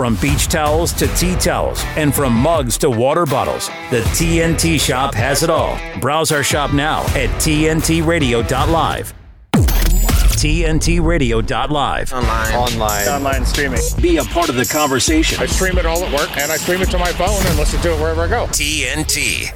From beach towels to tea towels, and from mugs to water bottles, the TNT shop has it all. Browse our shop now at TNTRadio.live. TNTRadio.live. Online. Online. Online streaming. Be a part of the conversation. I stream it all at work and I stream it to my phone and listen to it wherever I go. TNT.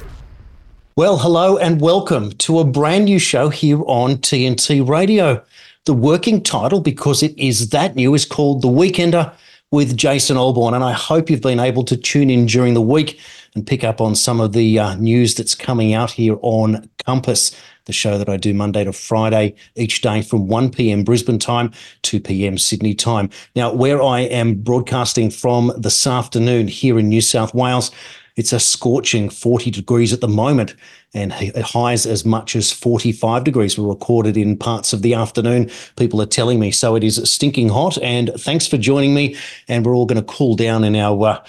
Well, hello and welcome to a brand new show here on TNT Radio. The working title, because it is that new, is called The Weekender with Jason Olbourne. And I hope you've been able to tune in during the week and pick up on some of the uh, news that's coming out here on Compass, the show that I do Monday to Friday each day from 1 p.m. Brisbane time, 2 p.m. Sydney time. Now, where I am broadcasting from this afternoon here in New South Wales, it's a scorching 40 degrees at the moment, and highs as much as 45 degrees were recorded in parts of the afternoon. People are telling me. So it is stinking hot. And thanks for joining me. And we're all going to cool down in our uh,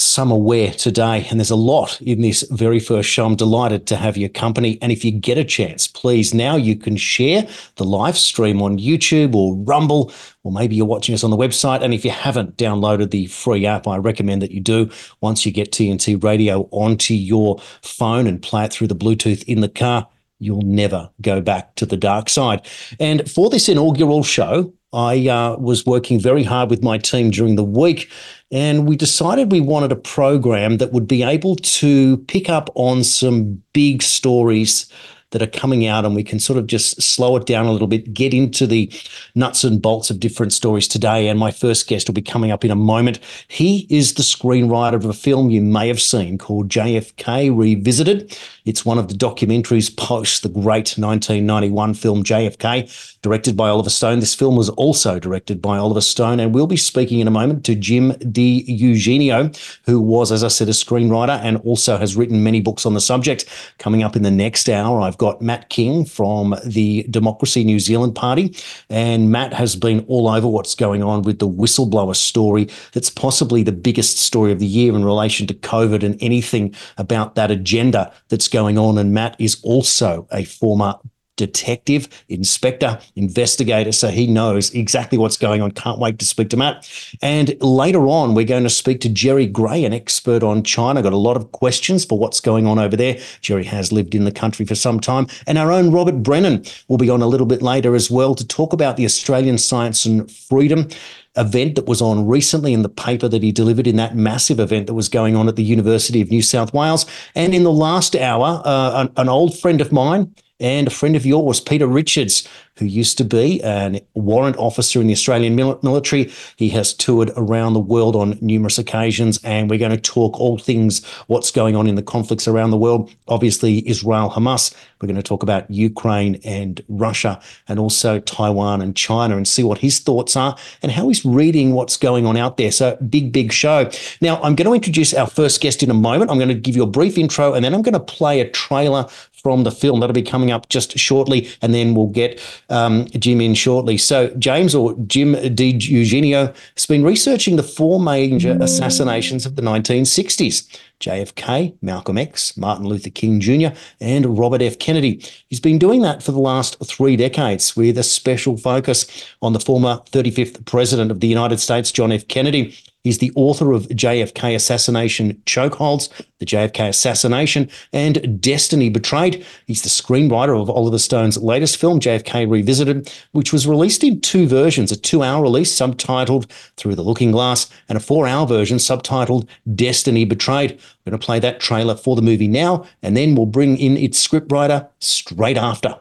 summer wear today. And there's a lot in this very first show. I'm delighted to have your company. And if you get a chance, please, now you can share the live stream on YouTube or Rumble, or maybe you're watching us on the website. And if you haven't downloaded the free app, I recommend that you do once you get TNT radio onto your phone and play it through the Bluetooth in the car. You'll never go back to the dark side. And for this inaugural show, I uh, was working very hard with my team during the week, and we decided we wanted a program that would be able to pick up on some big stories that are coming out and we can sort of just slow it down a little bit, get into the nuts and bolts of different stories today. And my first guest will be coming up in a moment. He is the screenwriter of a film you may have seen called JFK Revisited. It's one of the documentaries post the great 1991 film JFK, directed by Oliver Stone. This film was also directed by Oliver Stone, and we'll be speaking in a moment to Jim DiEugenio, who was, as I said, a screenwriter and also has written many books on the subject. Coming up in the next hour, I've got Matt King from the Democracy New Zealand Party, and Matt has been all over what's going on with the whistleblower story. That's possibly the biggest story of the year in relation to COVID and anything about that agenda that's going on. And Matt is also a former detective, inspector, investigator. So he knows exactly what's going on. Can't wait to speak to Matt. And later on, we're going to speak to Jerry Gray, an expert on China. Got a lot of questions for what's going on over there. Jerry has lived in the country for some time. And our own Robert Brennan will be on a little bit later as well to talk about the Australian Science and Freedom event that was on recently in the paper that he delivered in that massive event that was going on at the University of New South Wales. And in the last hour, uh, an, an old friend of mine, and a friend of yours, Peter Richards, who used to be a warrant officer in the Australian military. He has toured around the world on numerous occasions, and we're going to talk all things what's going on in the conflicts around the world. Obviously, Israel, Hamas. We're going to talk about Ukraine and Russia, and also Taiwan and China, and see what his thoughts are and how he's reading what's going on out there. So, big, big show. Now, I'm going to introduce our first guest in a moment. I'm going to give you a brief intro, and then I'm going to play a trailer from the film. That'll be coming up just shortly, and then we'll get um, Jim in shortly. So, James or Jim DiEugenio has been researching the four major assassinations of the 1960s. JFK, Malcolm X, Martin Luther King Jr., and Robert F. Kennedy. He's been doing that for the last three decades with a special focus on the former 35th President of the United States, John F. Kennedy, He's the author of JFK Assassination Chokeholds, The JFK Assassination, and Destiny Betrayed. He's the screenwriter of Oliver Stone's latest film, JFK Revisited, which was released in two versions a two hour release subtitled Through the Looking Glass, and a four hour version subtitled Destiny Betrayed. We're going to play that trailer for the movie now, and then we'll bring in its scriptwriter straight after.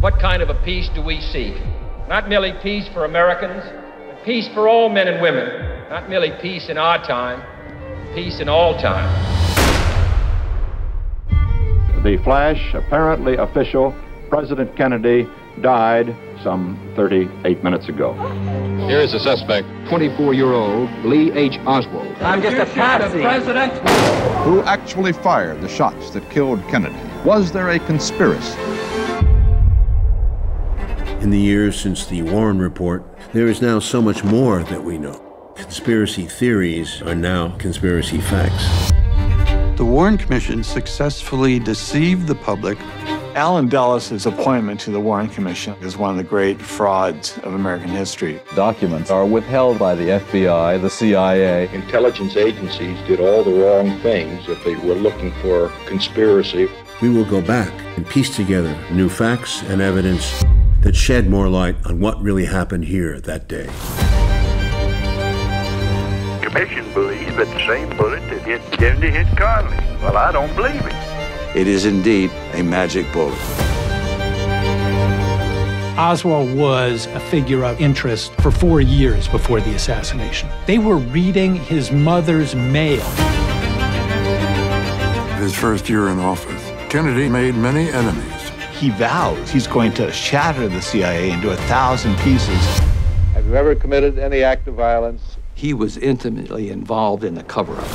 What kind of a peace do we seek? Not merely peace for Americans, peace for all men and women not merely peace in our time, peace in all time. The flash, apparently official, President Kennedy died some 38 minutes ago. Here is the suspect. 24-year-old Lee H. Oswald. I'm just a patsy. President. Who actually fired the shots that killed Kennedy? Was there a conspiracy? In the years since the Warren Report, there is now so much more that we know. Conspiracy theories are now conspiracy facts. The Warren Commission successfully deceived the public Allen Dulles' appointment to the Warren Commission is one of the great frauds of American history. Documents are withheld by the FBI, the CIA. Intelligence agencies did all the wrong things if they were looking for conspiracy. We will go back and piece together new facts and evidence that shed more light on what really happened here that day. The Commission believes that the same bullet that hit Kennedy hit Connally. Well, I don't believe it. It is indeed a magic bullet. Oswald was a figure of interest for four years before the assassination. They were reading his mother's mail. His first year in office, Kennedy made many enemies. He vows he's going to shatter the CIA into a thousand pieces. Have you ever committed any act of violence? He was intimately involved in the cover up.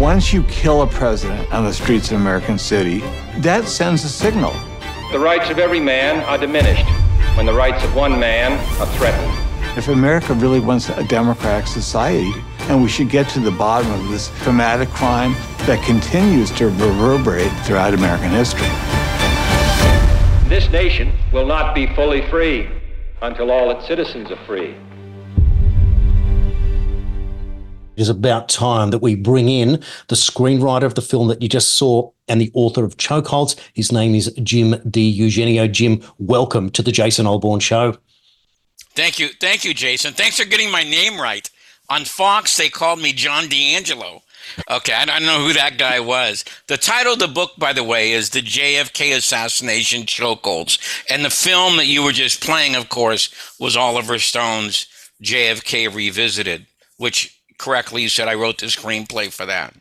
Once you kill a president on the streets of American City, that sends a signal. The rights of every man are diminished when the rights of one man are threatened. If America really wants a democratic society, and we should get to the bottom of this traumatic crime that continues to reverberate throughout American history. This nation will not be fully free until all its citizens are free. It is about time that we bring in the screenwriter of the film that you just saw and the author of Chokeholds. His name is Jim D. DiEugenio. Jim, welcome to the Jason Olbourne Show. Thank you. Thank you, Jason. Thanks for getting my name right. On Fox, they called me John D'Angelo. Okay, I don't know who that guy was. The title of the book, by the way, is The JFK Assassination Chokeholds. And the film that you were just playing, of course, was Oliver Stone's JFK Revisited, which correctly you said I wrote the screenplay for that.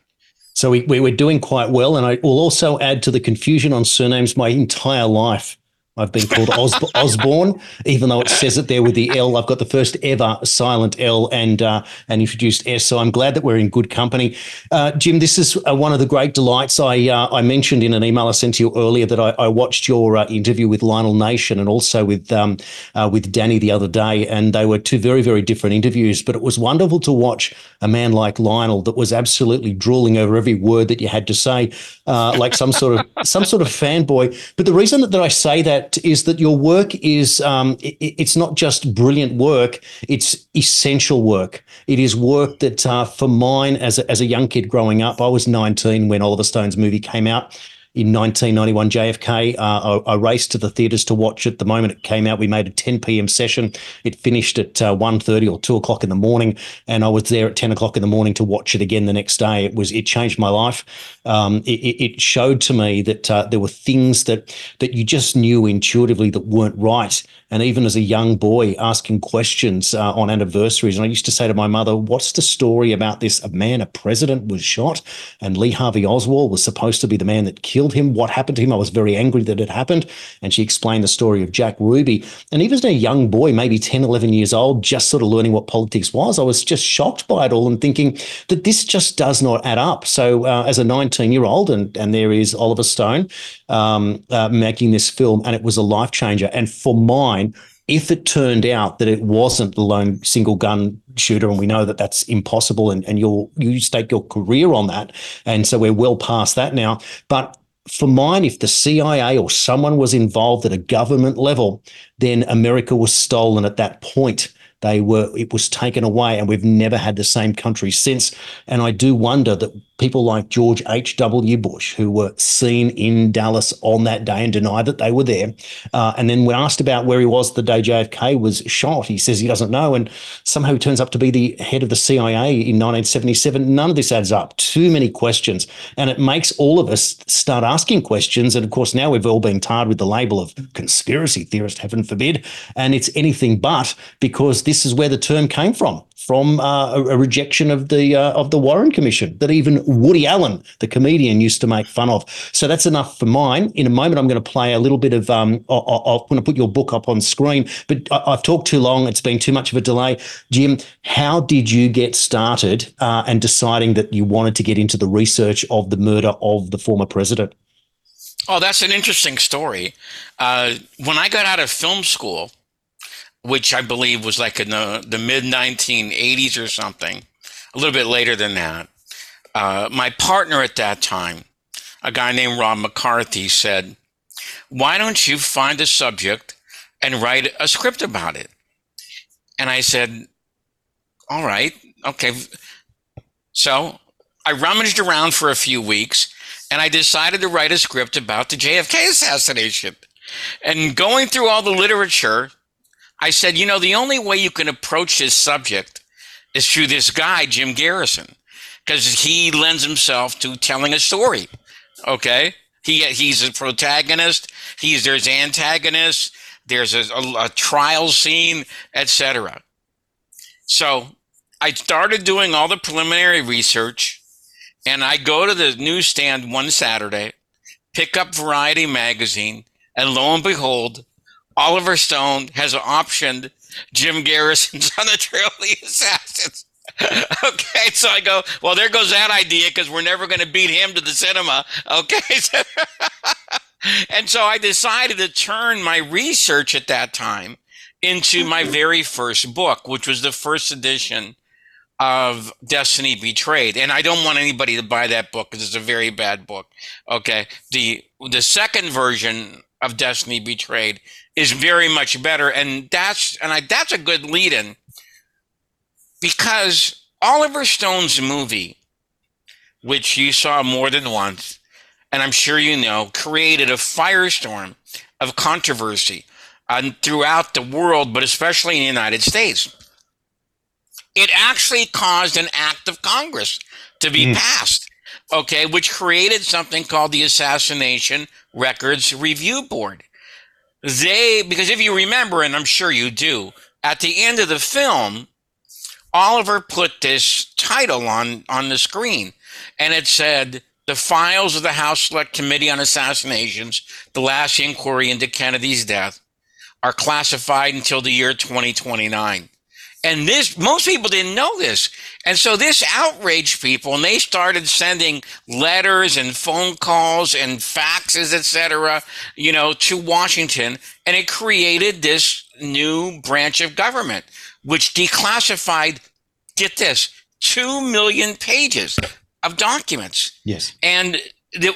So we, we were doing quite well. And I will also add to the confusion on surnames my entire life. I've been called Os- Osborne, even though it says it there with the L. I've got the first ever silent L and uh, and introduced S. So I'm glad that we're in good company. Uh, Jim, this is uh, one of the great delights. I uh, I mentioned in an email I sent to you earlier that I, I watched your uh, interview with Lionel Nation and also with um, uh, with Danny the other day, and they were two very very different interviews. But it was wonderful to watch a man like Lionel that was absolutely drooling over every word that you had to say, like some sort of some sort of fanboy. But the reason that, that I say that is that your work is um, it, it's not just brilliant work; it's essential work. It is work that, uh, for mine as a, as a young kid growing up, I was 19 when Oliver Stone's movie came out in 1991 JFK. Uh, I, I, raced to the theatres to watch it. The moment it came out, we made a 10 p.m. session. It finished at uh, 1.30 or 2 o'clock in the morning, and I was there at 10 o'clock in the morning to watch it again the next day. It was it changed my life. Um, it, it, showed to me that uh, there were things that that you just knew intuitively that weren't right. And even as a young boy, asking questions uh, on anniversaries, and I used to say to my mother, "What's the story about this? A man, a president, was shot, and Lee Harvey Oswald was supposed to be the man that killed him. What happened to him? I was very angry that it happened." And she explained the story of Jack Ruby. And even as a young boy, maybe 10, 11 years old, just sort of learning what politics was, I was just shocked by it all and thinking that this just does not add up. So, uh, as a 19 year old, and and there is Oliver Stone um, uh, making this film, and it was a life changer. And for mine if it turned out that it wasn't the lone single gun shooter, and we know that that's impossible, and, and you'll you stake your career on that, and so we're well past that now. But for mine, if the CIA or someone was involved at a government level, then America was stolen at that point. They were it was taken away, and we've never had the same country since. And I do wonder that people like George H.W. Bush, who were seen in Dallas on that day and denied that they were there. Uh, and then when asked about where he was the day JFK was shot, he says he doesn't know. And somehow he turns up to be the head of the CIA in 1977. None of this adds up. Too many questions. And it makes all of us start asking questions. And of course, now we've all been tarred with the label of conspiracy theorist, heaven forbid. And it's anything but because this is where the term came from from uh, a, a, rejection of the uh, of the Warren Commission that even Woody Allen, the comedian, used to make fun of. So that's enough for mine. In a moment, I'm going to play a little bit of. Um, I, am going to put your book up on screen, but I, have talked too long. It's been too much of a delay. Jim, how did you get started uh, and deciding that you wanted to get into the research of the murder of the former president? Oh, that's an interesting story. Uh, when I got out of film school, which I believe was like in the, the mid 1980s or something, a little bit later than that. Uh, my partner at that time a guy named Rob McCarthy, said, Why don't you find a subject and write a script about it? And I said, All right, okay. So I rummaged around for a few weeks and I decided to write a script about the JFK assassination. And going through all the literature, I said, you know, the only way you can approach this subject is through this guy, Jim Garrison, because he lends himself to telling a story. Okay. He, he's a protagonist. He's, there's antagonists. There's a, a, a trial scene, etc. So I started doing all the preliminary research and I go to the newsstand one Saturday, pick up Variety magazine, and lo and behold, Oliver Stone has optioned Jim Garrison's on the Trail of the Assassins. okay, so I go, well, there goes that idea because we're never going to beat him to the cinema. Okay. and so I decided to turn my research at that time into my very first book, which was the first edition of Destiny Betrayed. And I don't want anybody to buy that book because it's a very bad book. Okay. The the second version of Destiny Betrayed is very much better. And that's and I that's a good lead in because Oliver Stone's movie, which you saw more than once, and I'm sure you know, created a firestorm of controversy uh, throughout the world, but especially in the United States it actually caused an act of Congress to be mm. passed, okay, which created something called the Assassination Records Review Board. They, because if you remember, and I'm sure you do, at the end of the film, Oliver put this title on, on the screen, and it said, The Files of the House Select Committee on Assassinations, the last inquiry into Kennedy's death, are classified until the year 2029. And this, most people didn't know this. And so this outraged people and they started sending letters and phone calls and faxes, etc., you know, to Washington. And it created this new branch of government, which declassified, get this, two million pages of documents. Yes. And the,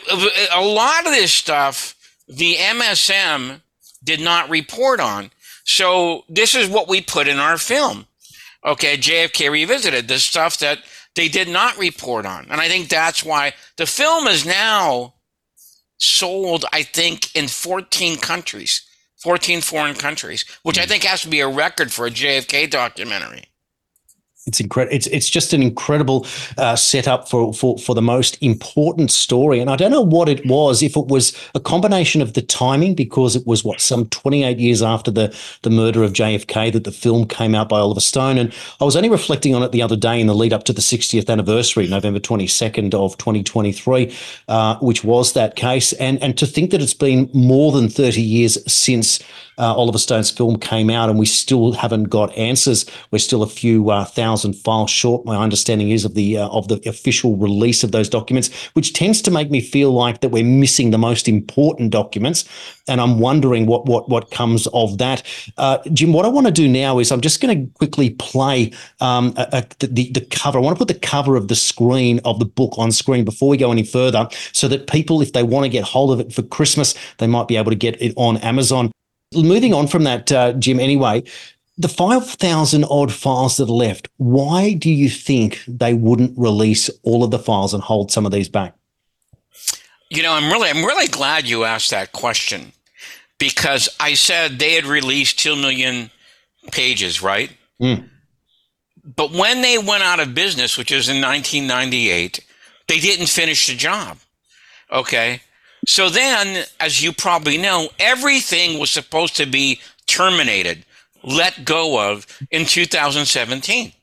a lot of this stuff, the MSM did not report on. So this is what we put in our film okay, JFK Revisited, the stuff that they did not report on. And I think that's why the film is now sold, I think, in 14 countries, 14 foreign countries, which I hmm. think has to be a record for a JFK documentary. It's incredible. It's it's just an incredible uh, setup for, for for the most important story. And I don't know what it was. If it was a combination of the timing, because it was what some 28 years after the the murder of JFK that the film came out by Oliver Stone. And I was only reflecting on it the other day in the lead up to the 60th anniversary, November 22nd of 2023, uh, which was that case. And and to think that it's been more than 30 years since uh, Oliver Stone's film came out, and we still haven't got answers. We're still a few uh, thousand files short. My understanding is of the uh, of the official release of those documents, which tends to make me feel like that we're missing the most important documents. And I'm wondering what what what comes of that. Uh, Jim, what I want to do now is I'm just going to quickly play um, a, a, the the cover. I want to put the cover of the screen of the book on screen before we go any further, so that people, if they want to get hold of it for Christmas, they might be able to get it on Amazon. Moving on from that, uh, Jim, anyway, the 5,000 odd files that are left, why do you think they wouldn't release all of the files and hold some of these back? You know, I'm really, I'm really glad you asked that question because I said they had released 2 million pages, right? Mm. But when they went out of business, which was in 1998, they didn't finish the job. Okay. So then, as you probably know, everything was supposed to be terminated, let go of in 2017.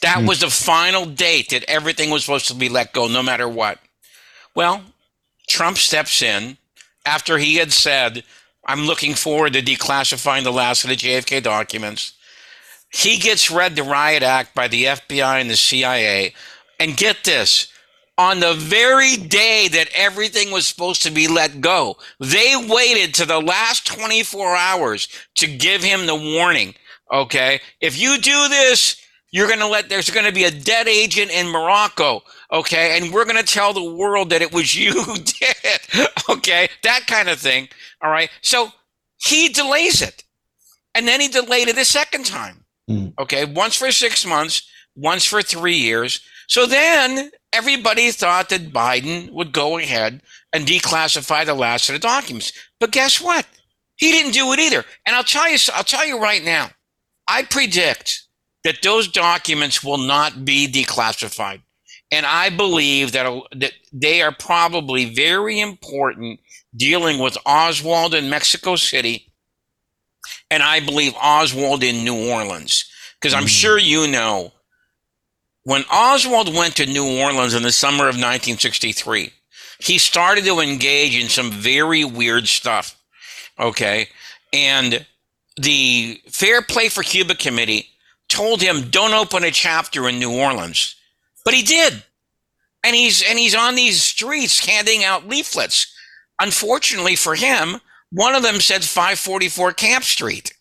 That mm. was the final date that everything was supposed to be let go, no matter what. Well, Trump steps in after he had said, I'm looking forward to declassifying the last of the JFK documents. He gets read the Riot Act by the FBI and the CIA. And get this on the very day that everything was supposed to be let go. They waited to the last 24 hours to give him the warning. Okay. If you do this, You're going to let, there's going to be a dead agent in Morocco. Okay. And we're going to tell the world that it was you who did it. Okay. That kind of thing. All right. So he delays it. And then he delayed it a second time. Mm. Okay. Once for six months, once for three years. So then everybody thought that Biden would go ahead and declassify the last of the documents. But guess what? He didn't do it either. And I'll tell you, I'll tell you right now, I predict that those documents will not be declassified. And I believe that, that they are probably very important dealing with Oswald in Mexico City. And I believe Oswald in New Orleans. Because I'm mm. sure you know when Oswald went to New Orleans in the summer of 1963, he started to engage in some very weird stuff. Okay. And the Fair Play for Cuba Committee told him, don't open a chapter in New Orleans. But he did. And he's and he's on these streets handing out leaflets. Unfortunately for him, one of them said 544 Camp Street,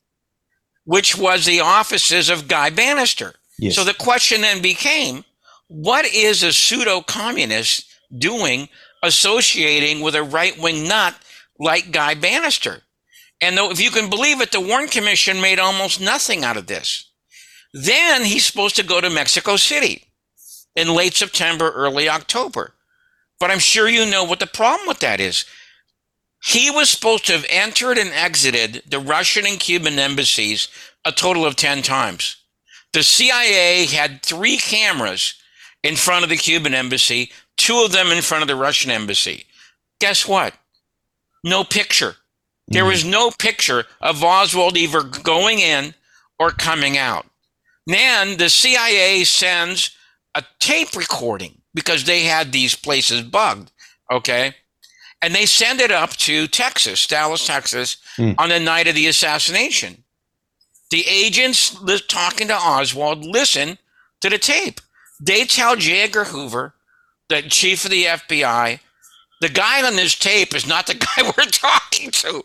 which was the offices of Guy Banister. Yes. So the question then became what is a pseudo communist doing associating with a right wing nut like Guy Banister? And though, if you can believe it, the Warren Commission made almost nothing out of this. Then he's supposed to go to Mexico City in late September, early October. But I'm sure you know what the problem with that is. He was supposed to have entered and exited the Russian and Cuban embassies a total of 10 times. The CIA had three cameras in front of the Cuban embassy, two of them in front of the Russian embassy. Guess what? No picture. There was no picture of Oswald either going in or coming out. Then the CIA sends a tape recording because they had these places bugged. Okay. And they send it up to Texas, Dallas, Texas, mm. on the night of the assassination. The agents talking to Oswald listen to the tape. They tell J. Edgar Hoover, the chief of the FBI, the guy on this tape is not the guy we're talking to.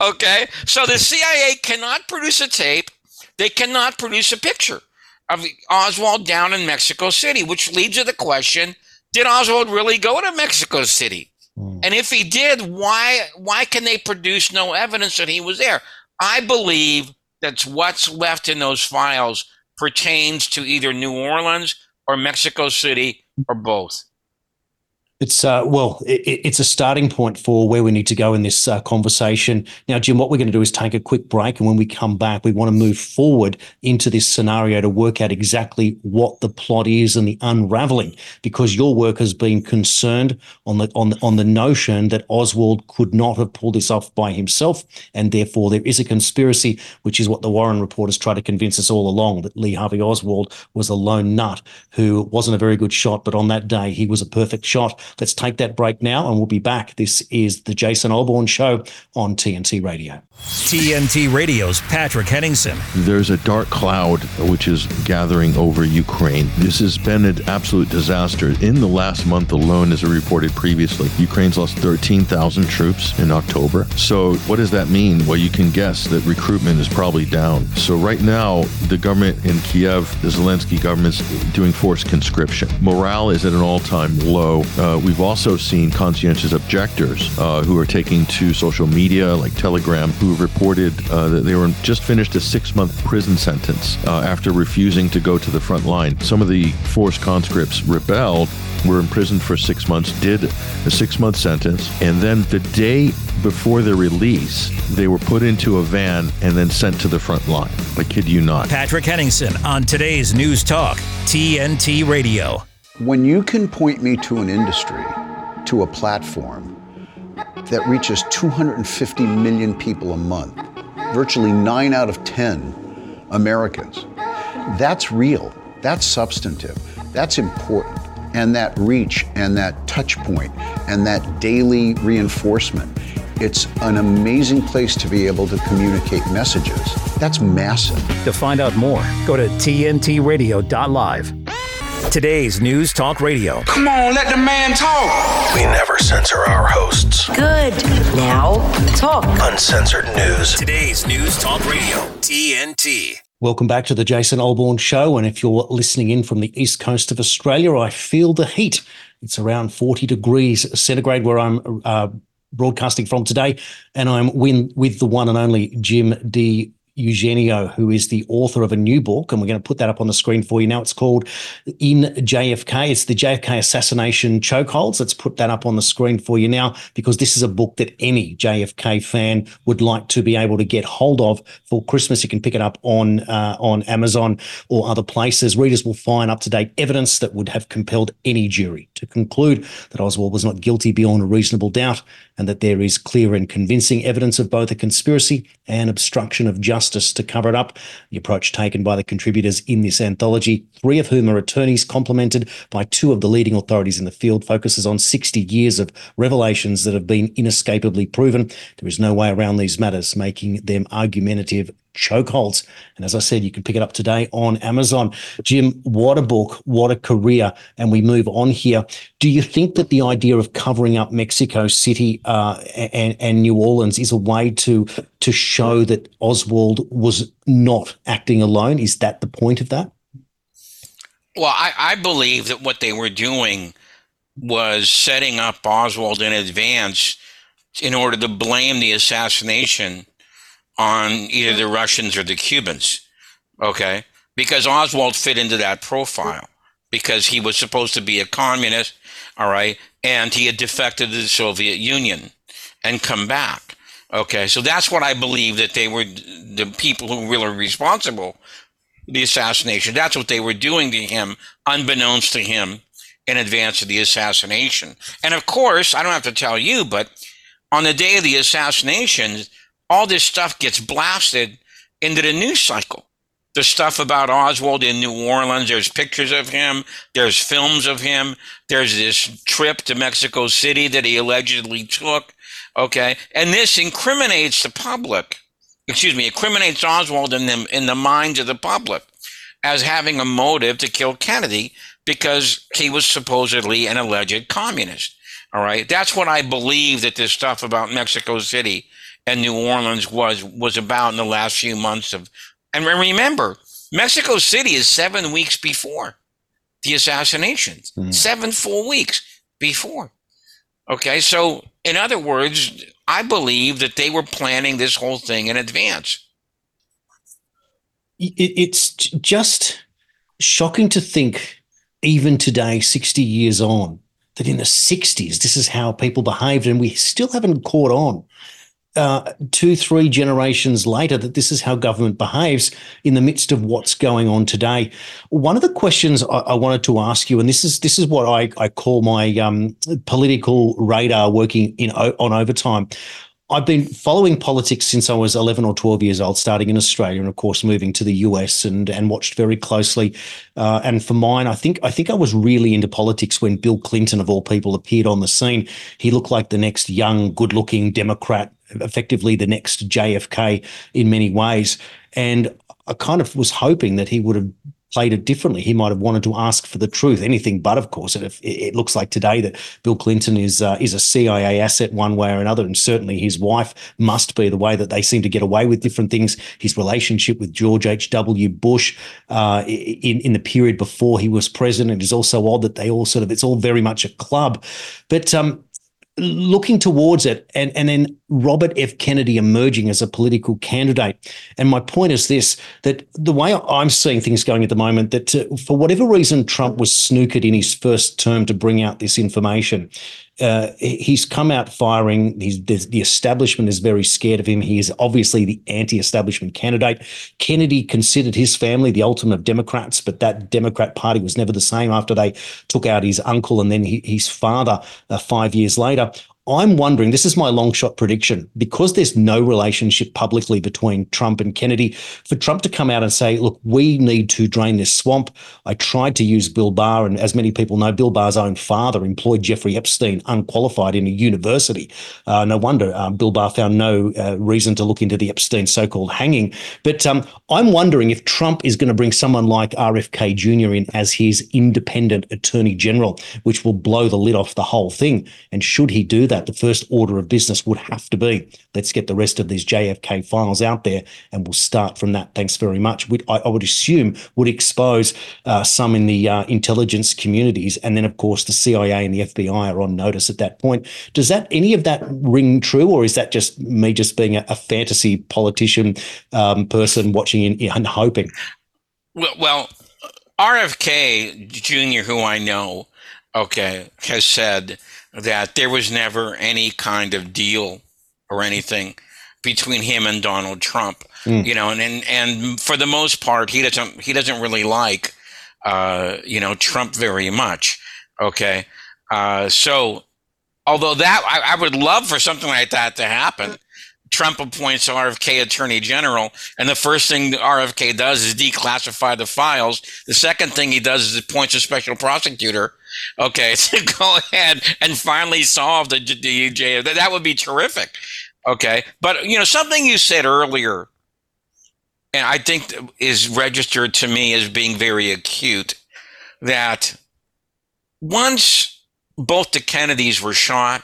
Okay? So the CIA cannot produce a tape, they cannot produce a picture of Oswald down in Mexico City, which leads to the question did Oswald really go to Mexico City? Mm. And if he did, why why can they produce no evidence that he was there? I believe that's what's left in those files pertains to either New Orleans or Mexico City or both. It's uh, well, it, it's a starting point for where we need to go in this uh, conversation. Now, Jim, what we're going to do is take a quick break, and when we come back, we want to move forward into this scenario to work out exactly what the plot is and the unraveling. Because your work has been concerned on the on the, on the notion that Oswald could not have pulled this off by himself, and therefore there is a conspiracy, which is what the Warren reporters try to convince us all along that Lee Harvey Oswald was a lone nut who wasn't a very good shot, but on that day he was a perfect shot Let's take that break now and we'll be back. This is the Jason Olbourne Show on TNT Radio. TNT Radio's Patrick Henningsen. There's a dark cloud which is gathering over Ukraine. This has been an absolute disaster. In the last month alone, as I reported previously, Ukraine's lost 13,000 troops in October. So, what does that mean? Well, you can guess that recruitment is probably down. So, right now, the government in Kiev, the Zelensky government's doing forced conscription. Morale is at an all time low. Uh, we've also seen conscientious objectors uh, who are taking to social media like Telegram who reported uh, that they were just finished a six month prison sentence uh, after refusing to go to the front line. Some of the forced conscripts rebelled, were imprisoned for six months, did a six month sentence, and then the day before their release, they were put into a van and then sent to the front line. I kid you not. Patrick Henningsen on today's News Talk, TNT Radio. When you can point me to an industry, to a platform that reaches 250 million people a month, virtually nine out of 10 Americans, that's real, that's substantive, that's important. And that reach and that touch point and that daily reinforcement, it's an amazing place to be able to communicate messages. That's massive. To find out more, go to tntradio.live. Today's News Talk Radio. Come on, let the man talk. We never censor our hosts. Good. Now, talk. Uncensored news. Today's News Talk Radio. TNT. Welcome back to the Jason Olbourne Show. And if you're listening in from the east coast of Australia, I feel the heat. It's around 40 degrees centigrade where I'm uh, broadcasting from today. And I'm with, with the one and only Jim D. Eugenio, who is the author of a new book, and we're going to put that up on the screen for you now. It's called In JFK. It's the JFK assassination chokeholds. Let's put that up on the screen for you now, because this is a book that any JFK fan would like to be able to get hold of for Christmas. You can pick it up on uh, on Amazon or other places. Readers will find up to date evidence that would have compelled any jury to conclude that Oswald was not guilty beyond a reasonable doubt, and that there is clear and convincing evidence of both a conspiracy and obstruction of justice justice to cover it up. The approach taken by the contributors in this anthology, three of whom are attorneys, complemented by two of the leading authorities in the field, focuses on 60 years of revelations that have been inescapably proven. There is no way around these matters, making them argumentative chokeholds. And as I said, you can pick it up today on Amazon. Jim, what a book, what a career. And we move on here. Do you think that the idea of covering up Mexico City uh, and, and New Orleans is a way to to show that Oswald was not acting alone? Is that the point of that? Well, I, I believe that what they were doing was setting up Oswald in advance in order to blame the assassination on either the Russians or the Cubans. Okay. Because Oswald fit into that profile because he was supposed to be a communist. All right. And he had defected to the Soviet Union and come back. Okay. So that's what I believe that they were the people who were really responsible the assassination. That's what they were doing to him, unbeknownst to him, in advance of the assassination. And of course, I don't have to tell you, but on the day of the assassination, all this stuff gets blasted into the news cycle. The stuff about Oswald in New Orleans, there's pictures of him, there's films of him, there's this trip to Mexico City that he allegedly took. Okay. And this incriminates the public. Excuse me, incriminates Oswald in the, in the minds of the public as having a motive to kill Kennedy because he was supposedly an alleged communist. All right. That's what I believe that this stuff about Mexico City and New Orleans was was about in the last few months of. And remember, Mexico City is seven weeks before the assassinations. Mm. Seven full weeks before. Okay, so in other words, I believe that they were planning this whole thing in advance. It's just shocking to think, even today, 60 years on, that in the 60s, this is how people behaved, and we still haven't caught on uh, two, three generations later that this is how government behaves in the midst of what's going on today. One of the questions I, I wanted to ask you, and this is this is what I, I call my um, political radar working in on overtime. I've been following politics since I was 11 or 12 years old, starting in Australia, and of course moving to the US, and and watched very closely. Uh, and for mine, I think I think I was really into politics when Bill Clinton, of all people, appeared on the scene. He looked like the next young, good-looking Democrat, effectively the next JFK in many ways. And I kind of was hoping that he would have played it differently. He might have wanted to ask for the truth, anything but, of course. It, it looks like today that Bill Clinton is uh, is a CIA asset one way or another, and certainly his wife must be the way that they seem to get away with different things. His relationship with George H. W. Bush uh, in in the period before he was president is also odd that they all sort of it's all very much a club, but. Um, looking towards it and, and then Robert F. Kennedy emerging as a political candidate. And my point is this that the way I'm seeing things going at the moment, that uh, for whatever reason, Trump was snookered in his first term to bring out this information uh, he's come out firing. He's, the establishment is very scared of him. He is obviously the anti-establishment candidate. Kennedy considered his family the ultimate of Democrats, but that Democrat Party was never the same after they took out his uncle and then his father uh, five years later. I'm wondering, this is my long shot prediction, because there's no relationship publicly between Trump and Kennedy, for Trump to come out and say, look, we need to drain this swamp. I tried to use Bill Barr, and as many people know, Bill Barr's own father employed Jeffrey Epstein unqualified in a university. Uh, no wonder um, Bill Barr found no uh, reason to look into the Epstein so called hanging. But um, I'm wondering if Trump is going to bring someone like RFK Jr. in as his independent attorney general, which will blow the lid off the whole thing. And should he do that, the first order of business would have to be let's get the rest of these JFK files out there and we'll start from that. Thanks very much. We'd, I, I, would assume would expose uh, some in the uh, intelligence communities. And then, of course, the CIA and the FBI are on notice at that point. Does that any of that ring true, or is that just me just being a, a fantasy politician um, person watching in, and hoping? Well, well, RFK Jr., who I know, okay, has said that there was never any kind of deal or anything between him and Donald Trump. Mm. You know, and, and and for the most part, he doesn't he doesn't really like uh, you know Trump very much. Okay, uh, so although that I, I would love for something like that to happen. Trump appoints RFK attorney general, and the first thing RFK does is declassify the files. The second thing he does is appoints a special prosecutor. Okay, to go ahead and finally solve the DJ. That would be terrific. Okay, but you know something you said earlier, and I think is registered to me as being very acute. That once both the Kennedys were shot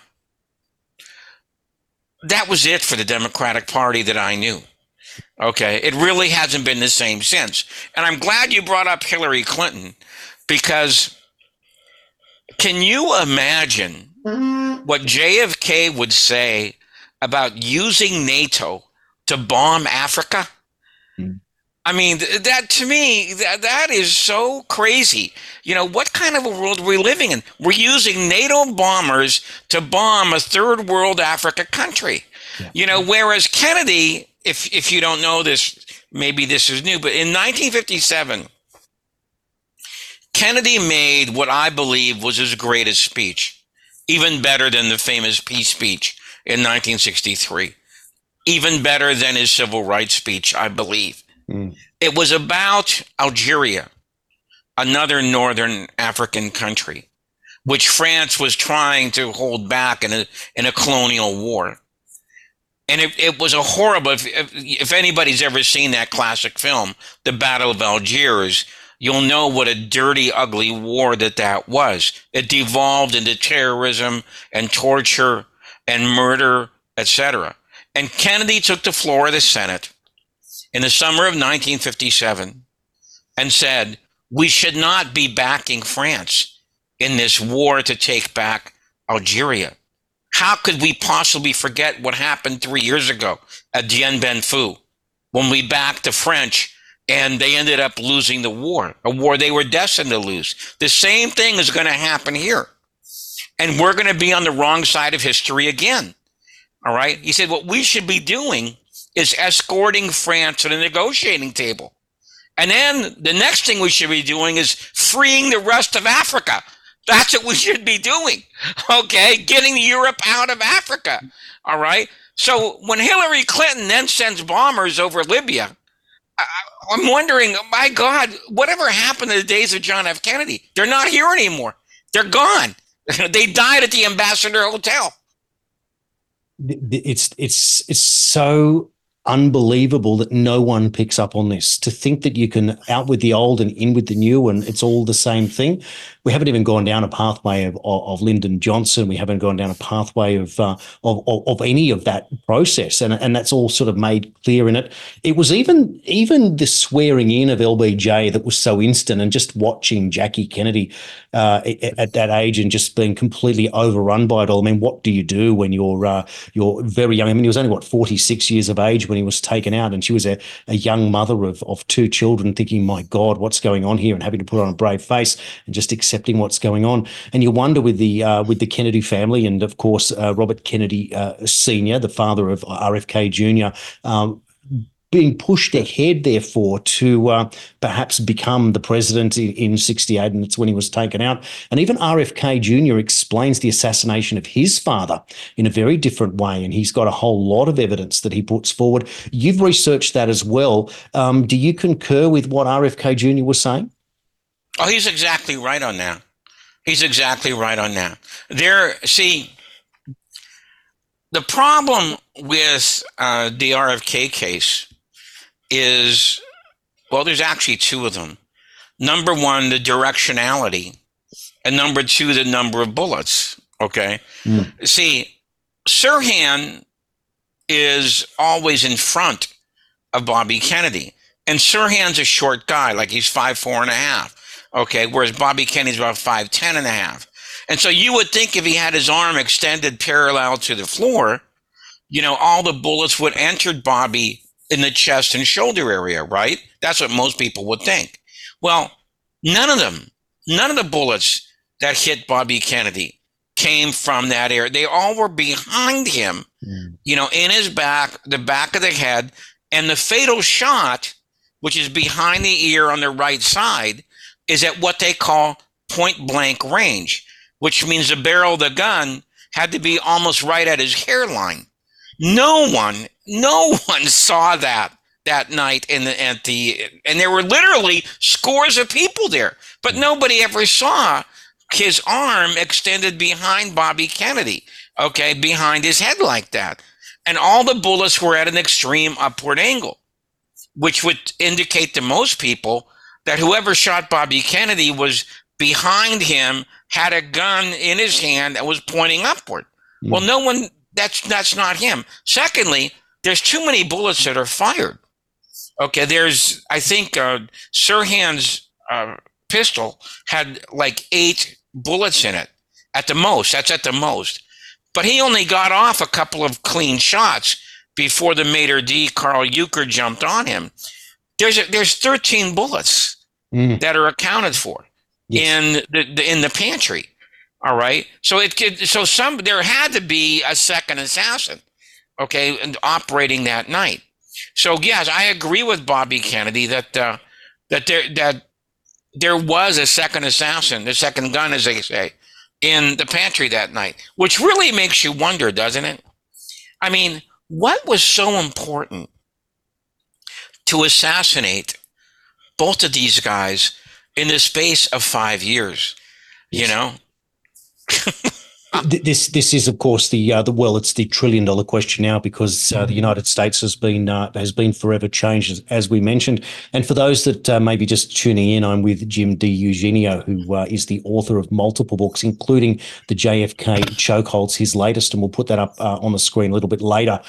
that was it for the Democratic Party that I knew. Okay. It really hasn't been the same since. And I'm glad you brought up Hillary Clinton because can you imagine mm-hmm. what JFK would say about using NATO to bomb Africa? Hmm. I mean, that to me, that, that is so crazy. You know, what kind of a world are we living in? We're using NATO bombers to bomb a third world Africa country. Yeah. You know, whereas Kennedy, if, if you don't know this, maybe this is new, but in 1957, Kennedy made what I believe was his greatest speech, even better than the famous peace speech in 1963, even better than his civil rights speech, I believe. Mm. It was about Algeria, another northern African country, which France was trying to hold back in a, in a colonial war. And it, it was a horrible, if, if, if anybody's ever seen that classic film, The Battle of Algiers, you'll know what a dirty, ugly war that that was. It devolved into terrorism and torture and murder, etc. And Kennedy took the floor of the Senate in the summer of 1957 and said, we should not be backing France in this war to take back Algeria. How could we possibly forget what happened three years ago at Dien Bien Phu when we backed the French and they ended up losing the war, a war they were destined to lose? The same thing is going to happen here. And we're going to be on the wrong side of history again. All right. He said, what we should be doing is escorting France to the negotiating table. And then the next thing we should be doing is freeing the rest of Africa. That's what we should be doing. Okay. Getting Europe out of Africa. All right. So when Hillary Clinton then sends bombers over Libya, I, am wondering, oh my God, whatever happened to the days of John F. Kennedy? They're not here anymore. They're gone. they died at the Ambassador Hotel. It's it's it's so unbelievable that no one picks up on this. To think that you can out with the old and in with the new, and it's all the same thing. We haven't even gone down a pathway of, of, of Lyndon Johnson. We haven't gone down a pathway of, uh, of, of of any of that process, and and that's all sort of made clear in it. It was even even the swearing in of LBJ that was so instant, and just watching Jackie Kennedy uh, at that age and just being completely overrun by it all. I mean, what do you do when you're uh, you're very young? I mean, he was only what forty six years of age when he was taken out, and she was a, a young mother of of two children, thinking, "My God, what's going on here?" and having to put on a brave face and just accepting what's going on. And you wonder with the uh, with the Kennedy family, and of course uh, Robert Kennedy uh, Senior, the father of RFK Jr. Um, being pushed ahead, therefore, to uh, perhaps become the president in, in 68, and it's when he was taken out. And even RFK Jr. explains the assassination of his father in a very different way, and he's got a whole lot of evidence that he puts forward. You've researched that as well. Um, do you concur with what RFK Jr. was saying? Oh, he's exactly right on that. He's exactly right on that. There, see, the problem with uh, the RFK case is well, there's actually two of them. Number one, the directionality, and number two, the number of bullets. Okay. Mm. See, Sirhan is always in front of Bobby Kennedy. And Sirhan's a short guy, like he's five, four and a half. Okay. Whereas Bobby Kennedy's about five, ten and a half. And so you would think if he had his arm extended parallel to the floor, you know, all the bullets would enter Bobby in the chest and shoulder area, right? That's what most people would think. Well, none of them, none of the bullets that hit Bobby Kennedy came from that area. They all were behind him, mm. you know, in his back, the back of the head, and the fatal shot, which is behind the ear on the right side, is at what they call point blank range, which means the barrel of the gun had to be almost right at his hairline. No one, no one saw that that night in the at the and there were literally scores of people there, but hmm. nobody ever saw his arm extended behind Bobby Kennedy, okay, behind his head like that. And all the bullets were at an extreme upward angle, which would indicate to most people that whoever shot Bobby Kennedy was behind him, had a gun in his hand that was pointing upward. Mm. Well, no one that's that's not him. Secondly, there's too many bullets that are fired. Okay, there's I think uh, Sirhan's uh, pistol had like eight bullets in it at the most. That's at the most. But he only got off a couple of clean shots before the Mater D, Karl Uecker, jumped on him. There's a, there's 13 bullets mm. that are accounted for yes. in the, the, in the pantry. All right. So it could so some there had to be a second assassin, okay, and operating that night. So yes, I agree with Bobby Kennedy that uh, that there that there was a second assassin, the second gun, as they say, in the pantry that night, which really makes you wonder, doesn't it? I mean, what was so important to assassinate both of these guys in the space of five years? You know? this this is of course the uh, the well it's the trillion dollar question now because uh, the United States has been uh, has been forever changed as, we mentioned. And for those that uh, may be just tuning in I'm with Jim DiEugenio who uh, is the author of multiple books including the JFK chokeholds his latest and we'll put that up uh, on the screen a little bit later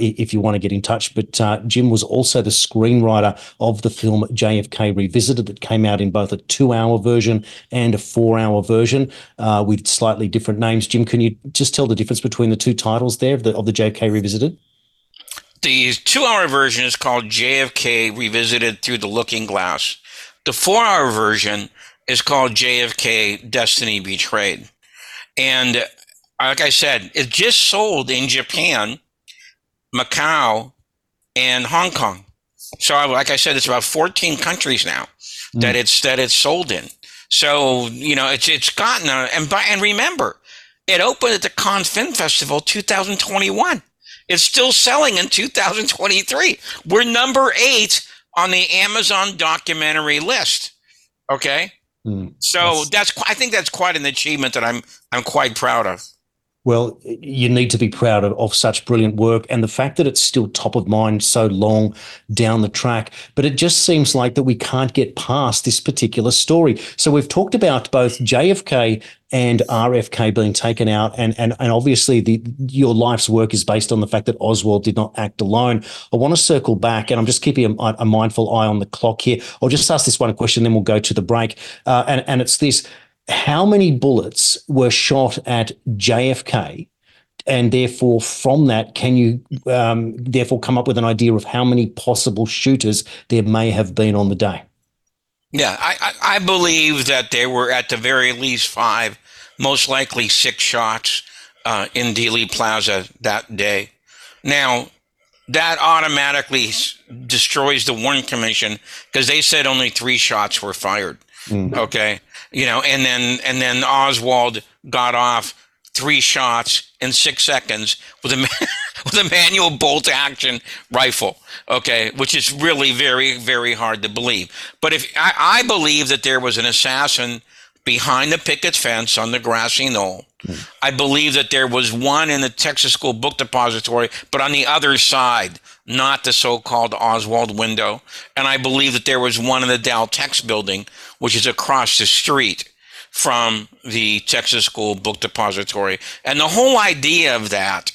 if you want to get in touch. But Jim was also the screenwriter of the film JFK Revisited that came out in both a two hour version and a four hour version with slightly different names Jim, can you just tell the difference between the two titles there of the, of the JFK Revisited? The two hour version is called JFK Revisited Through the Looking Glass. The four hour version is called JFK Destiny Betrayed. And like I said, it just sold in Japan, Macau, and Hong Kong. So, like I said, it's about 14 countries now mm. that it's that it's sold in. So you know, it's it's gotten a, and by, and remember, it opened at the Cannes Film Festival 2021. It's still selling in 2023. We're number eight on the Amazon documentary list. Okay. Mm, so that's I think that's quite an achievement that I'm I'm quite proud of. Well, you need to be proud of, of, such brilliant work and the fact that it's still top of mind so long down the track. But it just seems like that we can't get past this particular story. So we've talked about both JFK and RFK being taken out, and and and obviously the your life's work is based on the fact that Oswald did not act alone. I want to circle back, and I'm just keeping a, a mindful eye on the clock here. I'll just ask this one question, then we'll go to the break, uh, and and it's this how many bullets were shot at JFK? And therefore, from that, can you um, therefore come up with an idea of how many possible shooters there may have been on the day? Yeah, I, I believe that there were at the very least five, most likely six shots uh, in Dealey Plaza that day. Now, that automatically destroys the Warren Commission because they said only three shots were fired. Mm. Okay you know, and then and then Oswald got off three shots in six seconds with a with a manual bolt action rifle. Okay, which is really very very hard to believe. But if I, I believe that there was an assassin behind the picket fence on the grassy knoll. Mm. I believe that there was one in the Texas School Book Depository, but on the other side, not the so-called Oswald window. And I believe that there was one in the Dal-Tex building, which is across the street from the Texas School Book Depository. And the whole idea of that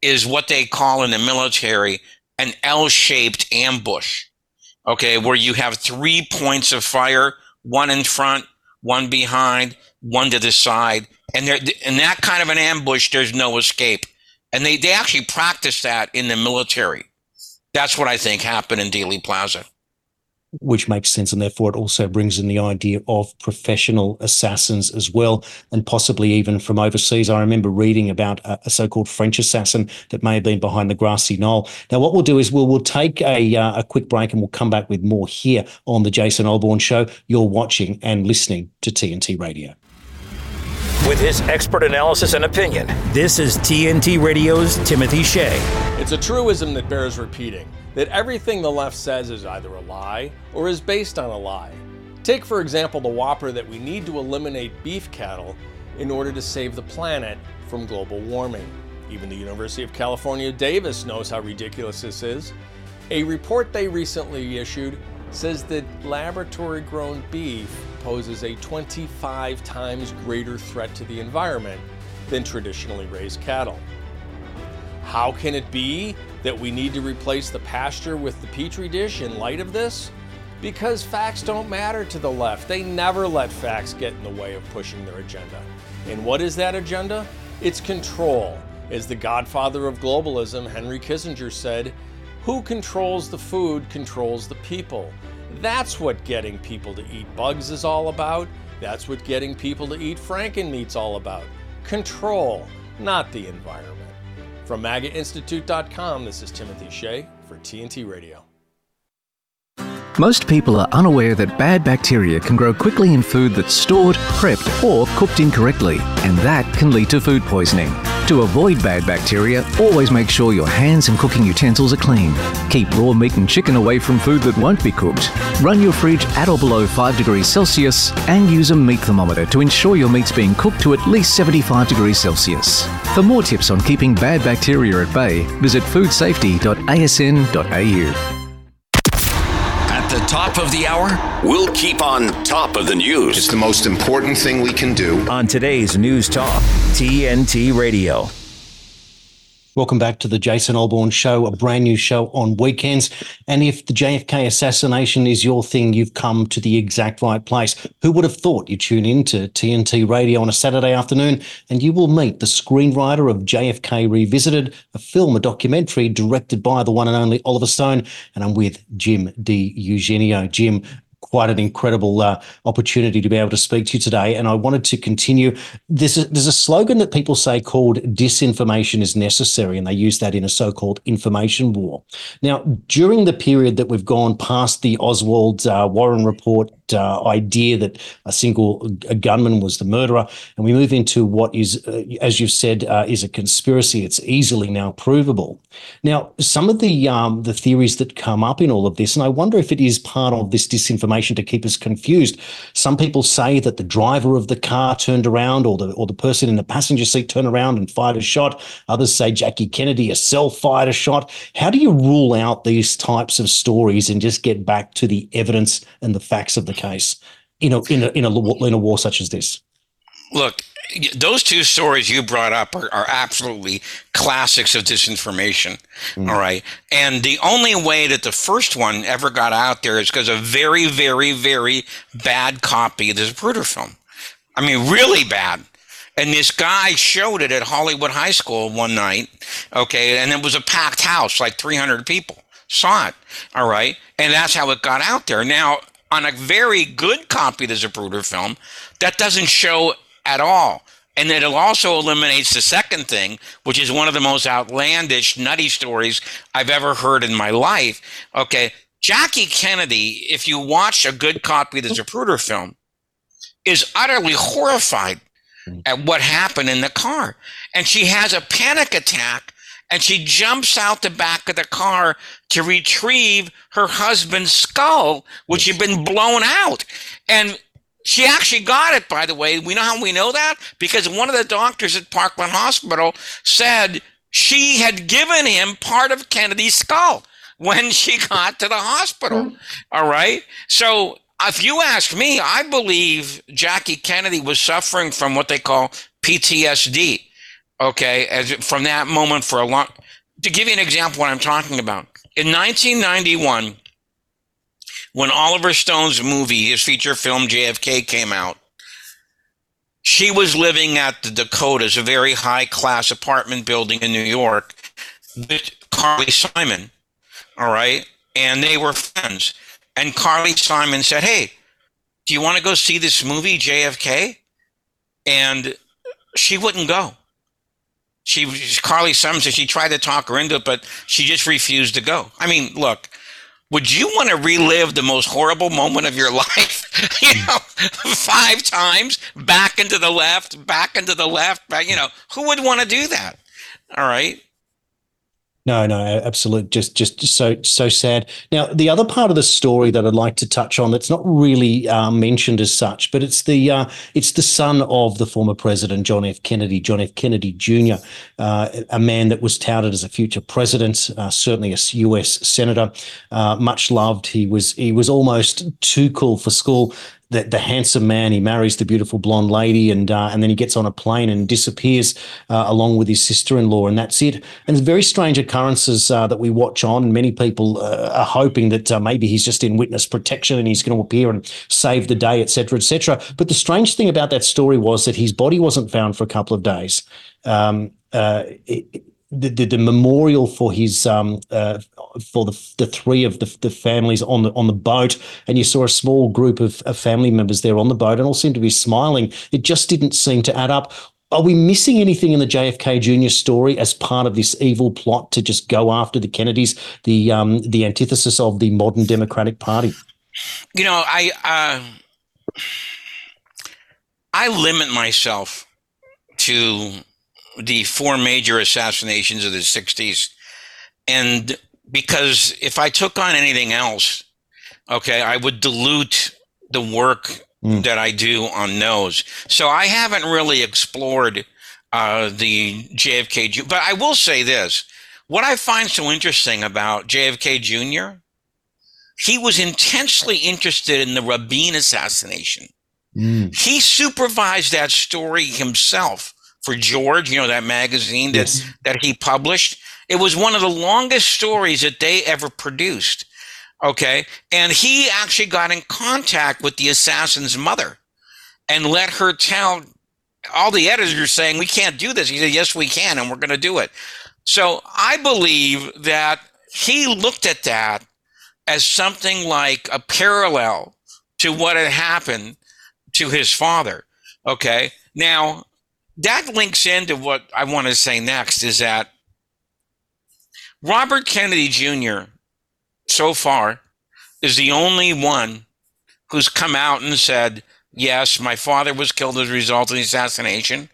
is what they call in the military an L shaped ambush. Okay, where you have three points of fire, one in front, one behind, one to the side. And there, in that kind of an ambush, there's no escape. And they, they actually practice that in the military. That's what I think happened in Dealey Plaza which makes sense. And therefore, it also brings in the idea of professional assassins as well, and possibly even from overseas. I remember reading about a, a so called French assassin that may have been behind the grassy knoll. Now, what we'll do is we'll, we'll take a, uh, a quick break and we'll come back with more here on The Jason Olbourne Show. You're watching and listening to TNT Radio. With his expert analysis and opinion, this is TNT Radio's Timothy Shea. It's a truism that bears repeating that everything the left says is either a lie or is based on a lie. Take, for example, the whopper that we need to eliminate beef cattle in order to save the planet from global warming. Even the University of California, Davis knows how ridiculous this is. A report they recently issued says that laboratory grown beef poses a 25 times greater threat to the environment than traditionally raised cattle. How can it be that we need to replace the pasture with the petri dish in light of this? Because facts don't matter to the left. They never let facts get in the way of pushing their agenda. And what is that agenda? It's control. As the godfather of globalism, Henry Kissinger, said, who controls the food controls the people. That's what getting people to eat bugs is all about. That's what getting people to eat frankenmeat's all about. Control, not the environment. From MAGAInstitute.com, this is Timothy Shea for TNT Radio. Most people are unaware that bad bacteria can grow quickly in food that's stored, prepped, or cooked incorrectly, and that can lead to food poisoning. To avoid bad bacteria, always make sure your hands and cooking utensils are clean. Keep raw meat and chicken away from food that won't be cooked. Run your fridge at or below 5 degrees Celsius and use a meat thermometer to ensure your meat's being cooked to at least 75 degrees Celsius. For more tips on keeping bad bacteria at bay, visit foodsafety.asn.au top of the hour, we'll keep on top of the news. It's the most important thing we can do. On today's News Talk, TNT Radio. Welcome back to the Jason Olbourne Show, a brand new show on weekends. And if the JFK assassination is your thing, you've come to the exact right place. Who would have thought you tune in to TNT Radio on a Saturday afternoon and you will meet the screenwriter of JFK Revisited, a film, a documentary directed by the one and only Oliver Stone. And I'm with Jim D. DiEugenio. Jim, quite an incredible uh, opportunity to be able to speak to you today. And I wanted to continue. There's a, there's a slogan that people say called disinformation is necessary, and they use that in a so called information war. Now, during the period that we've gone past the Oswald uh, Warren report uh, idea that a single a gunman was the murderer, and we move into what is, uh, as you've said, uh, is a conspiracy. It's easily now provable. Now, some of the um, the theories that come up in all of this, and I wonder if it is part of this disinformation to keep us confused. Some people say that the driver of the car turned around, or the or the person in the passenger seat turned around and fired a shot. Others say Jackie Kennedy herself fired a shot. How do you rule out these types of stories and just get back to the evidence and the facts of the case in a in a in a, in a war such as this? Look, those two stories you brought up are, are absolutely classics of disinformation. Mm. All right. And the only way that the first one ever got out there is because a very, very, very bad copy of the Zapruder film. I mean, really bad. And this guy showed it at Hollywood High School one night. Okay. And it was a packed house, like 300 people saw it. All right. And that's how it got out there. Now, on a very good copy of the Zapruder film that doesn't show at all. And it also eliminates the second thing, which is one of the most outlandish, nutty stories I've ever heard in my life. Okay. Jackie Kennedy, if you watch a good copy of the Zapruder film, is utterly horrified at what happened in the car. And she has a panic attack and she jumps out the back of the car to retrieve her husband's skull, which had been blown out. And she actually got it, by the way. We know how we know that? Because one of the doctors at Parkland Hospital said she had given him part of Kennedy's skull when she got to the hospital. All right. So if you ask me, I believe Jackie Kennedy was suffering from what they call PTSD Okay, as from that moment for a long. To give you an example, what I'm talking about in 1991, when Oliver Stone's movie, his feature film JFK, came out, she was living at the Dakotas, a very high class apartment building in New York, with Carly Simon. All right. And they were friends. And Carly Simon said, Hey, do you want to go see this movie, JFK? And she wouldn't go. She Carly said she tried to talk her into it, but she just refused to go. I mean, look, would you want to relive the most horrible moment of your life? you know, five times back into the left, back into the left, back, you know, who would want to do that? All right. No, no, absolute. Just, just, just so, so sad. Now, the other part of the story that I'd like to touch on that's not really uh, mentioned as such, but it's the, uh, it's the son of the former president John F. Kennedy, John F. Kennedy Jr., uh, a man that was touted as a future president, uh, certainly a U.S. senator, uh, much loved. He was, he was almost too cool for school the, the handsome man. He marries the beautiful blonde lady, and uh, and then he gets on a plane and disappears uh, along with his sister-in-law, and that's it. And it's very strange occurrences uh, that we watch on. Many people uh, are hoping that uh, maybe he's just in witness protection and he's going to appear and save the day, etc., etc. But the strange thing about that story was that his body wasn't found for a couple of days. Um, uh, it, the, the, the, memorial for his um, uh, for the the three of the, the families on the on the boat, and you saw a small group of, of family members there on the boat, and all seemed to be smiling. It just didn't seem to add up. Are we missing anything in the JFK Jr. story as part of this evil plot to just go after the Kennedys, the um, the antithesis of the modern Democratic Party? You know, I uh, I limit myself to the four major assassinations of the 60s. And because if I took on anything else, okay, I would dilute the work mm. that I do on those. So I haven't really explored uh, the JFK. But I will say this what I find so interesting about JFK Jr., he was intensely interested in the Rabin assassination. Mm. He supervised that story himself for George, you know, that magazine that, yes. that he published. It was one of the longest stories that they ever produced. Okay. And he actually got in contact with the assassin's mother and let her tell all the editors saying, we can't do this. He said, yes, we can. And we're going to do it. So I believe that he looked at that as something like a parallel to what had happened to his father. Okay. Now, that links into what I want to say next is that Robert Kennedy Jr. so far is the only one who's come out and said, yes, my father was killed as a result of the assassination,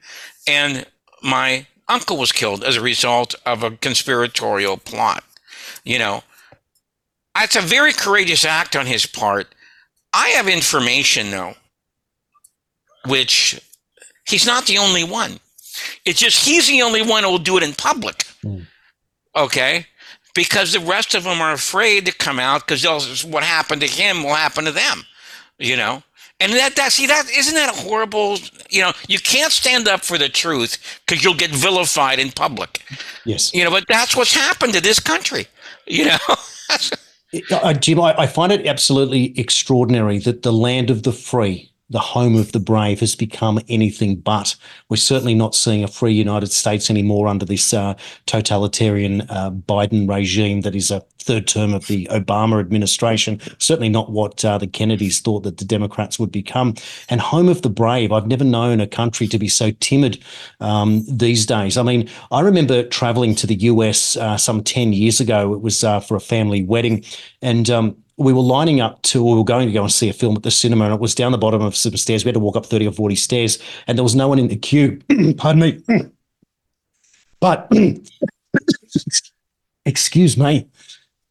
and my uncle was killed as a result of a conspiratorial plot. You know, it's a very courageous act on his part. I have information, though, which He's not the only one. It's just he's the only one who will do it in public. Mm. Okay? Because the rest of them are afraid to come out because what happened to him will happen to them. You know? And that, that see that isn't that a horrible you know you can't stand up for the truth because you'll get vilified in public. Yes, you know, but that's what's happened to this country. You know, uh, Jim, I, I find it absolutely extraordinary that the land of the free the home of the brave has become anything but. We're certainly not seeing a free United States anymore under this uh, totalitarian uh, Biden regime that is a third term of the Obama administration. Certainly not what uh, the Kennedys thought that the Democrats would become. And home of the brave, I've never known a country to be so timid um, these days. I mean, I remember traveling to the US uh, some 10 years ago. It was uh, for a family wedding. And um, we were lining up to, we were going to go and see a film at the cinema, and it was down the bottom of some stairs. We had to walk up 30 or 40 stairs, and there was no one in the queue. Pardon me. But, excuse me,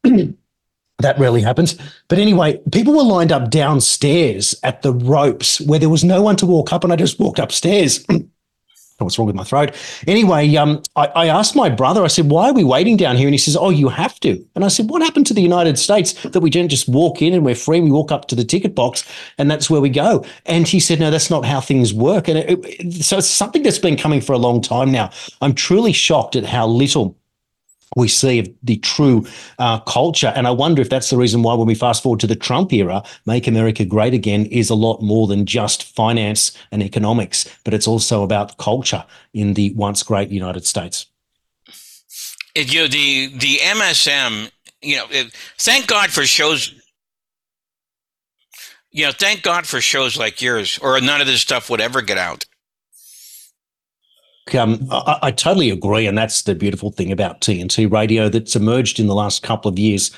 that rarely happens. But anyway, people were lined up downstairs at the ropes where there was no one to walk up, and I just walked upstairs. What's wrong with my throat? Anyway, um, I, I, asked my brother, I said, why are we waiting down here? And he says, oh, you have to. And I said, what happened to the United States that we don't just walk in and we're free? We walk up to the ticket box and that's where we go. And he said, no, that's not how things work. And it, it, so it's something that's been coming for a long time now. I'm truly shocked at how little we see of the true uh, culture. And I wonder if that's the reason why, when we fast forward to the Trump era, Make America Great Again is a lot more than just finance and economics, but it's also about culture in the once great United States. It, you know, the the MSM, you know, it, thank God for shows. You know, thank God for shows like yours, or none of this stuff would ever get out. Um, I, I, totally agree, and that's the beautiful thing about TNT radio that's emerged in the last couple of years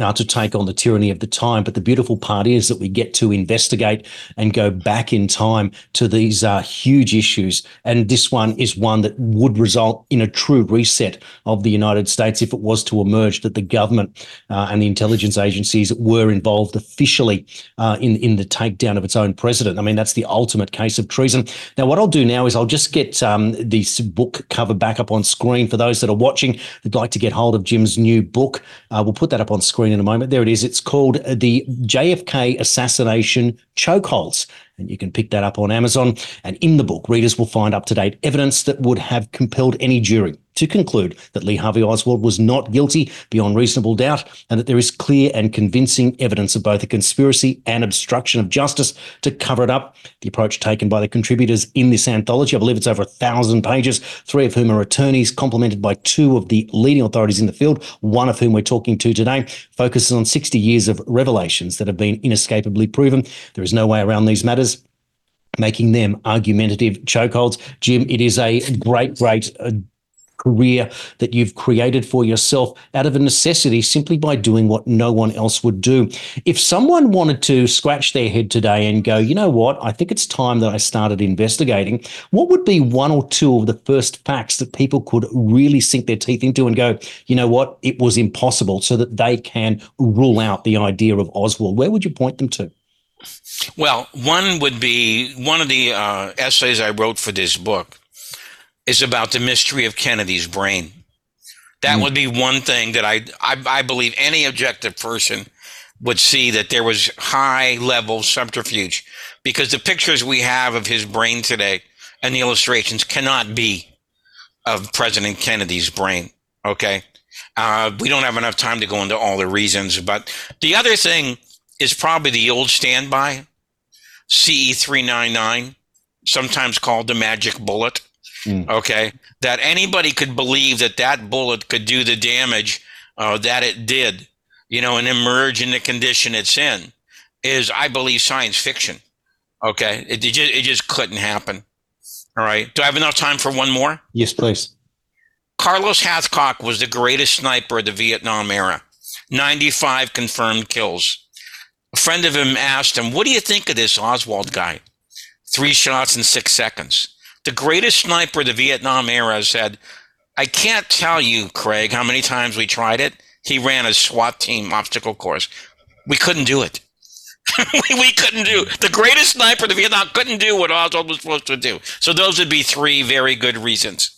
uh, to take on the tyranny of the time. But the beautiful part is that we get to investigate and go back in time to these uh, huge issues. And this one is one that would result in a true reset of the United States if it was to emerge that the government uh, and the intelligence agencies were involved officially uh, in, in the takedown of its own president. I mean, that's the ultimate case of treason. Now, what I'll do now is I'll just get um, this book cover back up on screen for those that are watching that'd like to get hold of Jim's new book. Uh, we'll put that up on screen screen in a moment. There it is. It's called the JFK Assassination Chokeholds and you can pick that up on Amazon. And in the book, readers will find up to date evidence that would have compelled any jury to conclude that Lee Harvey Oswald was not guilty beyond reasonable doubt, and that there is clear and convincing evidence of both a conspiracy and obstruction of justice to cover it up. The approach taken by the contributors in this anthology, I believe it's over a thousand pages, three of whom are attorneys, complemented by two of the leading authorities in the field, one of whom we're talking to today, focuses on 60 years of revelations that have been inescapably proven. There is no way around these matters making them argumentative chokeholds. Jim, it is a great, great uh, career that you've created for yourself out of a necessity simply by doing what no one else would do. If someone wanted to scratch their head today and go, you know what, I think it's time that I started investigating, what would be one or two of the first facts that people could really sink their teeth into and go, you know what, it was impossible so that they can rule out the idea of Oswald? Where would you point them to? Well, one would be one of the uh, essays I wrote for this book is about the mystery of Kennedy's brain. That mm. would be one thing that I, I, I believe any objective person would see that there was high level subterfuge because the pictures we have of his brain today and the illustrations cannot be of President Kennedy's brain. Okay. Uh, we don't have enough time to go into all the reasons, but the other thing is probably the old standby, CE399, sometimes called the magic bullet. Mm. Okay. That anybody could believe that that bullet could do the damage uh, that it did, you know, and emerge in the condition it's in is, I believe, science fiction. Okay. It, it, just, it just couldn't happen. All right. Do I have enough time for one more? Yes, please. Carlos Hathcock was the greatest sniper of the Vietnam era. 95 confirmed kills. A friend of him asked him, What do you think of this Oswald guy? Three shots in six seconds. The greatest sniper of the Vietnam era said, I can't tell you, Craig, how many times we tried it. He ran a SWAT team obstacle course. We couldn't do it. we, couldn't do the greatest sniper of the Vietnam couldn't do what Oswald was supposed to do. So those would be three very good reasons.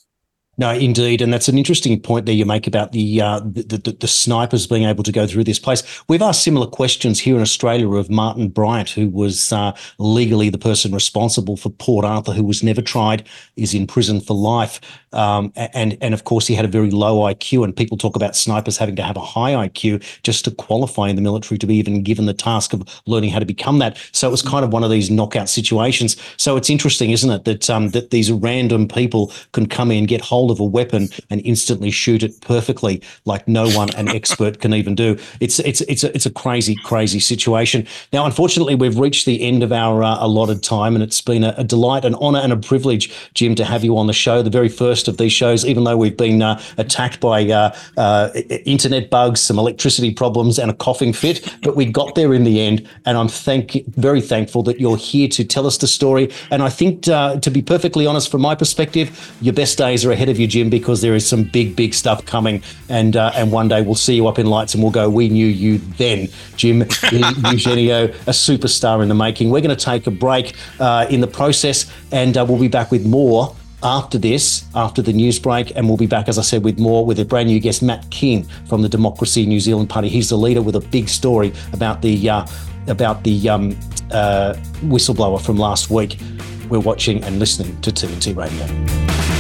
No, indeed, and that's an interesting point there you make about the, uh, the, the, the snipers being able to go through this place. We've asked similar questions here in Australia of Martin Bryant, who was uh, legally the person responsible for Port Arthur, who was never tried, is in prison for life, um, and and of course he had a very low IQ. And people talk about snipers having to have a high IQ just to qualify in the military to be even given the task of learning how to become that. So it was kind of one of these knockout situations. So it's interesting, isn't it, that um, that these random people can come in, get hold hold of a weapon and instantly shoot it perfectly, like no one an expert can even do. It's it's it's a, it's a crazy crazy situation. Now, unfortunately, we've reached the end of our uh, allotted time, and it's been a, a, delight, an honour, and a privilege, Jim, to have you on the show. The very first of these shows, even though we've been uh, attacked by uh, uh internet bugs, some electricity problems, and a coughing fit, but we got there in the end. And I'm thank very thankful that you're here to tell us the story. And I think, uh, to be perfectly honest, from my perspective, your best days are ahead of you, Jim, because there is some big, big stuff coming. And uh, and one day we'll see you up in lights and we'll go, we knew you then, Jim Eugenio, a superstar in the making. We're going to take a break uh, in the process and uh, we'll be back with more after this, after the news break, and we'll be back, as I said, with more with a brand new guest, Matt King from the Democracy New Zealand Party. He's the leader with a big story about the uh, about the um, uh, whistleblower from last week. We're watching and listening to TNT Radio.